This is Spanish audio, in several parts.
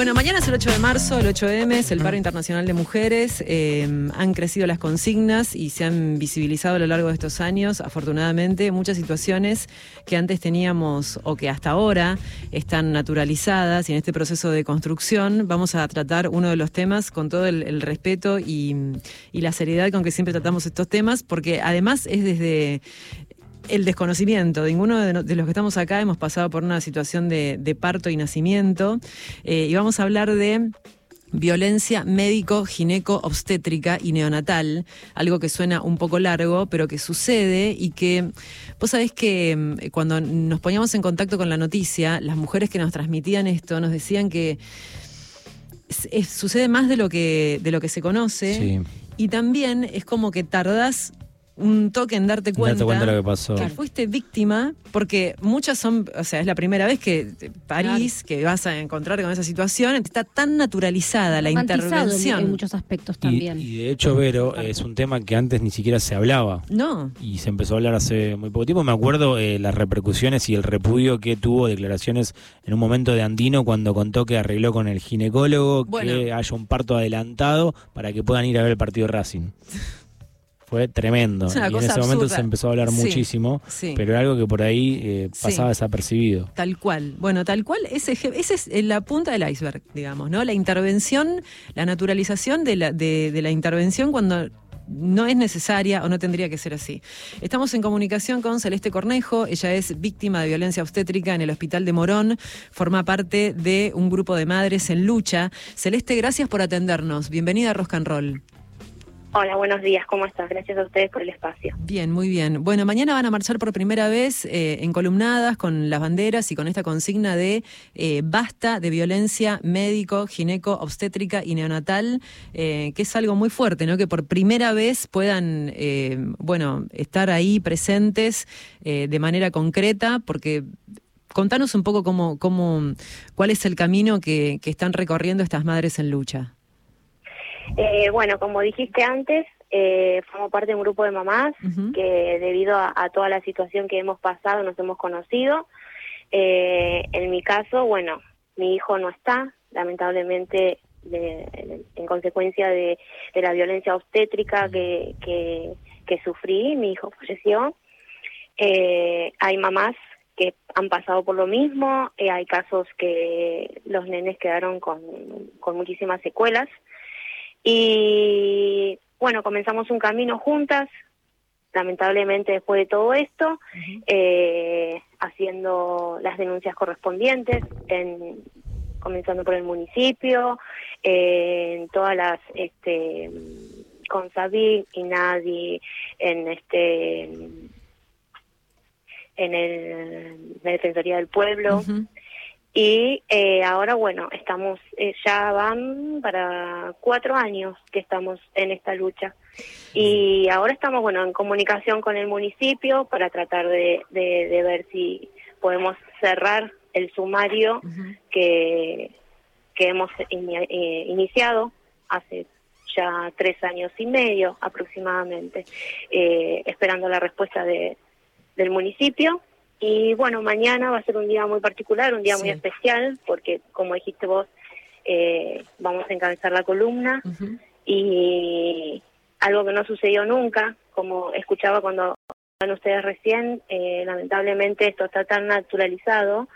Bueno, mañana es el 8 de marzo, el 8M es el paro internacional de mujeres. Eh, han crecido las consignas y se han visibilizado a lo largo de estos años, afortunadamente, muchas situaciones que antes teníamos o que hasta ahora están naturalizadas y en este proceso de construcción vamos a tratar uno de los temas con todo el, respeto y la seriedad con que siempre tratamos estos temas, porque además es desde el desconocimiento. Ninguno de, de los que estamos acá hemos pasado por una situación de, de parto y nacimiento. Eh, y vamos a hablar de violencia médico, gineco, obstétrica y neonatal, algo que suena un poco largo, pero que sucede y que vos sabés que mm, cuando nos poníamos en contacto con la noticia, las mujeres que nos transmitían esto nos decían que es- es- sucede más de lo que de lo que se conoce Sí. y también es como que tardás un toque en darte cuenta, Date cuenta de lo que pasó. que fuiste víctima, porque muchas son, o sea, es la primera vez que París, que vas a encontrar con esa situación, está tan naturalizada la Romantizado en- intervención. En, muchos aspectos Y, también. y de hecho, Vero, es un tema que antes ni siquiera se hablaba. No, Y se empezó a hablar hace muy poco tiempo. Me acuerdo eh, las repercusiones y el repudio que tuvo declaraciones en un momento de Andino cuando contó que arregló con el ginecólogo Bueno. que haya un parto adelantado para que puedan ir a ver el partido de Racing. Fue tremendo. Es una y en ese momento se empezó a hablar Sí, muchísimo, sí. pero era algo que por ahí eh, Sí. pasaba desapercibido. Tal cual. Bueno, tal cual, ese es eh, la punta del iceberg, digamos, ¿no? La intervención, la naturalización de la, de, de la intervención cuando no es necesaria o no tendría que ser así. Estamos en comunicación con Celeste Cornejo, ella es víctima de violencia obstétrica en el Hospital de Morón, forma parte de un grupo de madres en lucha. Celeste, gracias por atendernos. Bienvenida a Rock and Roll. Hola, buenos días, ¿cómo estás? Gracias a ustedes por el espacio. Bien, muy bien. Bueno, mañana van a marchar por primera vez eh, en columnadas con las banderas y con esta consigna de eh, basta de violencia médico, gineco, obstétrica y neonatal, eh, que es algo muy fuerte, ¿no? Que por primera vez puedan, eh, bueno, estar ahí presentes de manera concreta, porque contanos un poco cómo, cómo, cuál es el camino que, que están recorriendo estas madres en lucha. Eh, bueno, como dijiste antes, eh, formo parte de un grupo de mamás que debido a, a toda la situación que hemos pasado nos hemos conocido. Eh, en mi caso, bueno, mi hijo no está, lamentablemente, de- en consecuencia de, de la violencia obstétrica que, que, que sufrí, mi hijo falleció. Eh, hay mamás que han pasado por lo mismo, eh, hay casos que los nenes quedaron con, con muchísimas secuelas. Y bueno, comenzamos un camino juntas, lamentablemente después de todo esto, eh, haciendo las denuncias correspondientes, en, comenzando por el municipio, eh, en todas las, este, con Sabic y Nadie, en este, en el, la Defensoría del Pueblo. Ujú. Y eh, ahora, bueno, estamos, eh, ya van para cuatro años que estamos en esta lucha. Y ahora estamos, bueno, en comunicación con el municipio para tratar de, de, de ver si podemos cerrar el sumario que, que hemos eh, iniciado hace ya tres años y medio aproximadamente, eh, esperando la respuesta de, del municipio. Y bueno, mañana va a ser un día muy particular, un día muy especial, porque como dijiste vos, eh, vamos a encabezar la columna. Y algo que no sucedió nunca, como escuchaba cuando hablan ustedes recién, eh, lamentablemente esto está tan naturalizado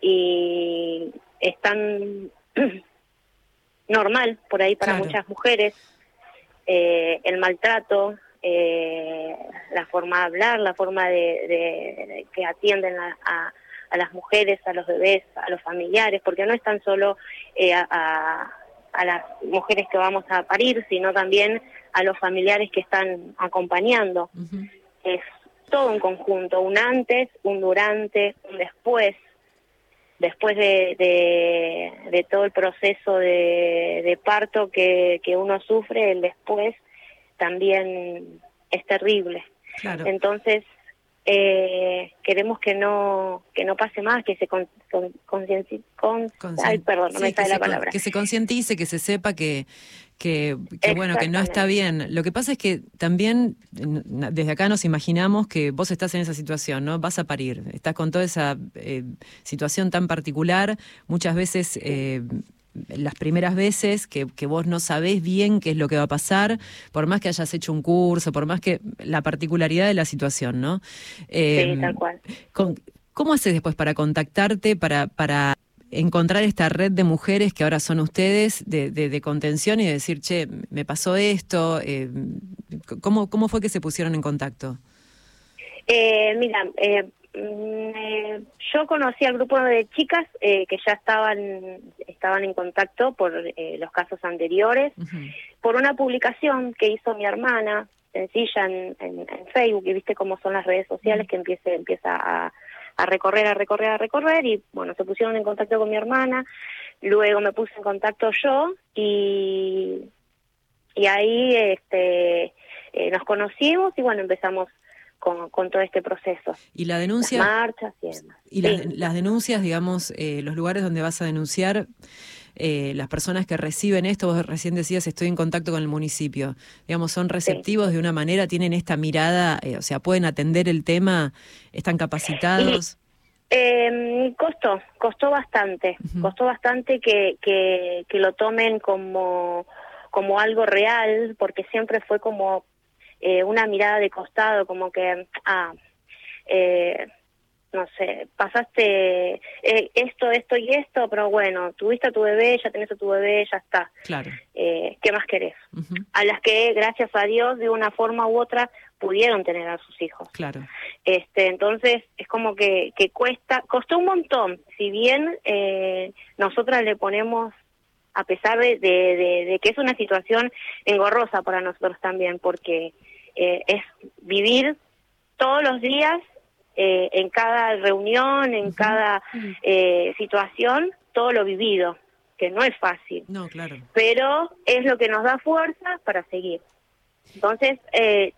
y es tan normal por ahí para Claro. muchas mujeres eh, el maltrato, eh, la forma de hablar, la forma de, de- de que atienden a, a- a las mujeres, a los bebés, a los familiares, porque no es tan solo eh, a, a- las mujeres que vamos a parir, sino también a los familiares que están acompañando. Es todo un conjunto, un antes, un durante, un después, después de, de, de todo el proceso de, de parto que, que uno sufre, el después también es terrible. Claro. Entonces, eh, queremos que no que no pase más, que se con, con, concienci- con- Conscien- ay, perdón, no sí, me que sale la se con- palabra. Que se concientice, que se sepa que, que, que, bueno, que no está bien. Lo que pasa es que también desde acá nos imaginamos que vos estás en esa situación, ¿no? Vas a parir, estás con toda esa eh, situación tan particular, muchas veces eh, las primeras veces que, que, vos no sabés bien qué es lo que va a pasar, por más que hayas hecho un curso, por más que la particularidad de la situación, ¿no? Eh, sí, tal cual. ¿Cómo haces después para contactarte, para, para encontrar esta red de mujeres que ahora son ustedes de, de, contención y decir, che, me pasó esto? Eh, ¿cómo, ¿Cómo fue que se pusieron en contacto? Eh, mira, eh, yo conocí al grupo de chicas que ya estaban estaban en contacto por los casos anteriores, por una publicación que hizo mi hermana, sencilla en, en, Facebook, y viste cómo son las redes sociales, que empiece, empieza a a recorrer, a recorrer, a recorrer y bueno, se pusieron en contacto con mi hermana, luego me puse en contacto yo y, y ahí este, eh, nos conocimos y bueno, empezamos con, con, todo este proceso. Y la denuncia... Las marchas y demás. Y las, denuncias, digamos, eh, los lugares donde vas a denunciar, eh, las personas que reciben esto, vos recién decías, estoy en contacto con el municipio, digamos, son receptivos de una manera, tienen esta mirada, eh, o sea, pueden atender el tema, están capacitados. Eh, costó, costó bastante, costó bastante que, que, que, lo tomen como, como algo real, porque siempre fue como eh, una mirada de costado, como que, ah, eh, no sé, pasaste eh, esto, esto y esto, pero bueno, tuviste a tu bebé, ya tenés a tu bebé, ya está. Claro. Eh, ¿Qué más querés? A las que, gracias a Dios, de una forma u otra, pudieron tener a sus hijos. Claro. Este, entonces, es como que, que cuesta, costó un montón, si bien eh, nosotras le ponemos a pesar de, de, de, que es una situación engorrosa para nosotros también, porque eh, es vivir todos los días eh, en cada reunión, en cada eh, situación, todo lo vivido, que no es fácil. No, claro. Pero es lo que nos da fuerza para seguir. Entonces, eh,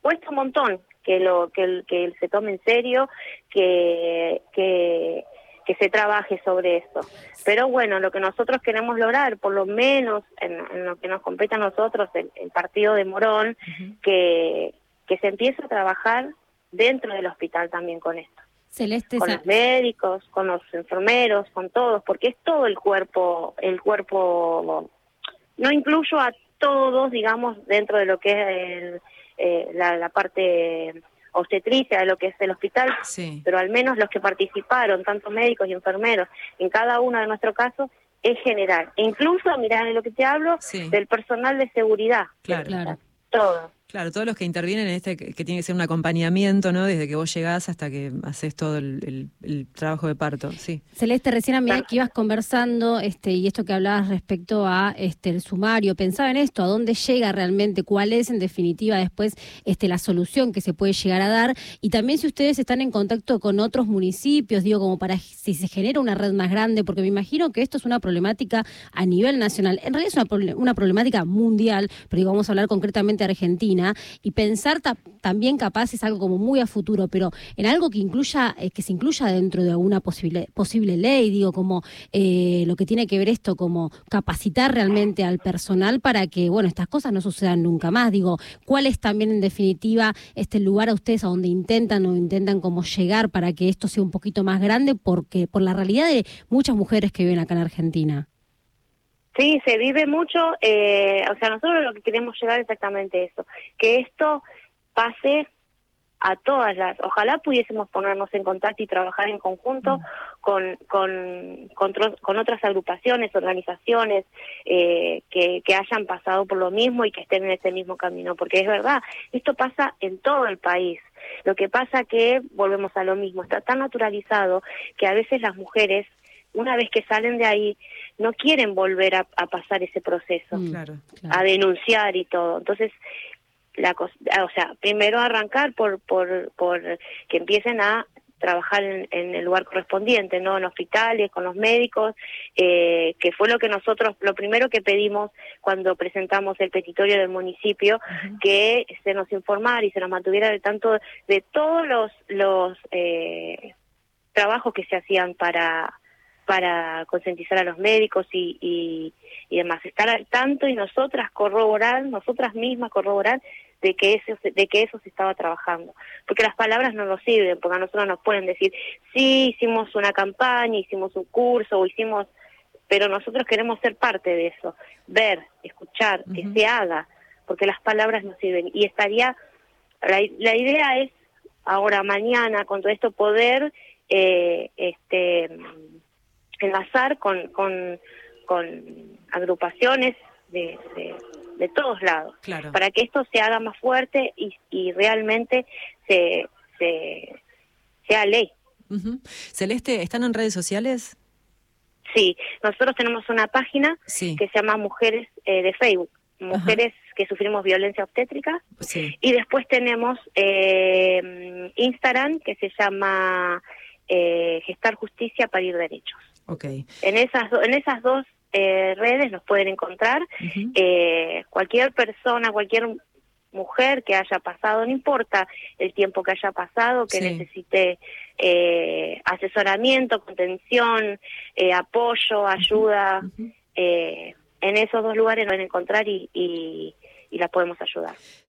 cuesta un montón que lo que, que se tome en serio, que, que, que se trabaje sobre eso. Pero bueno, lo que nosotros queremos lograr, por lo menos en, lo que nos compete a nosotros, el, partido de Morón, que, que se empiece a trabajar dentro del hospital también con esto. Celeste, con los médicos, con los enfermeros, con todos, porque es todo el cuerpo, el cuerpo, no incluyo a todos, digamos, dentro de lo que es eh, la, parte obstetricia de lo que es el hospital, pero al menos los que participaron, tanto médicos y enfermeros, en cada uno de nuestros casos, es general. E incluso, mirá, de lo que te hablo, del personal de seguridad. Claro, claro. Todo. Claro, todos los que intervienen en este, que, tiene que ser un acompañamiento, ¿no? Desde que vos llegás hasta que haces todo el, trabajo de parto, sí. Celeste, recién a medida que ibas conversando, este, y esto que hablabas respecto a este el sumario, pensaba en esto, a dónde llega realmente, cuál es en definitiva después este la solución que se puede llegar a dar, y también si ustedes están en contacto con otros municipios, digo, como para si se genera una red más grande, porque me imagino que esto es una problemática a nivel nacional. En realidad es una, una problemática mundial, pero digo, vamos a hablar concretamente de Argentina y pensar también capaz es algo como muy a futuro, pero en algo que incluya, eh, que se incluya dentro de alguna posible, posible ley, digo, como eh, lo que tiene que ver esto, como capacitar realmente al personal para que, bueno, estas cosas no sucedan nunca más. Digo, ¿cuál es también en definitiva este lugar a ustedes a donde intentan o intentan como llegar para que esto sea un poquito más grande? Porque por la realidad de muchas mujeres que viven acá en Argentina. Sí, se vive mucho, eh, o sea, nosotros lo que queremos llegar exactamente eso, que esto pase a todas las, ojalá pudiésemos ponernos en contacto y trabajar en conjunto mm. con, con, con, otras agrupaciones, organizaciones eh, que, que hayan pasado por lo mismo y que estén en ese mismo camino, porque es verdad, esto pasa en todo el país. Lo que pasa que, volvemos a lo mismo, está tan naturalizado que a veces las mujeres, una vez que salen de ahí, no quieren volver a, pasar ese proceso, mm. a denunciar y todo. Entonces, la o sea, primero arrancar por, por, por que empiecen a trabajar en, el lugar correspondiente, ¿no? En hospitales, con los médicos, eh, que fue lo que nosotros, lo primero que pedimos cuando presentamos el petitorio del municipio, que se nos informara y se nos mantuviera de tanto, de todos los, los eh, trabajos que se hacían para para concientizar a los médicos y, y, y, demás, estar al tanto y nosotras corroborar, nosotras mismas corroborar de que eso de que eso se estaba trabajando, porque las palabras no nos sirven, porque a nosotros nos pueden decir, sí, hicimos una campaña, hicimos un curso o hicimos pero nosotros queremos ser parte de eso, ver, escuchar, que se haga, porque las palabras no sirven. Y estaría, la, la idea es ahora, mañana, con todo esto, poder eh, este, enlazar con, con, con agrupaciones de, de, todos lados, para que esto se haga más fuerte y, y realmente se, se sea ley. Celeste, ¿están en redes sociales? Sí, nosotros tenemos una página que se llama Mujeres eh, de Facebook, Mujeres que sufrimos violencia obstétrica. Y después tenemos eh, Instagram que se llama eh, Gestar Justicia para ir derechos. Okay. En esas, en esas dos eh, redes nos pueden encontrar. eh, cualquier persona, cualquier mujer que haya pasado, no importa el tiempo que haya pasado, que necesite eh, asesoramiento, contención, eh, apoyo, ayuda, eh, en esos dos lugares nos van a encontrar y, y, y la podemos ayudar.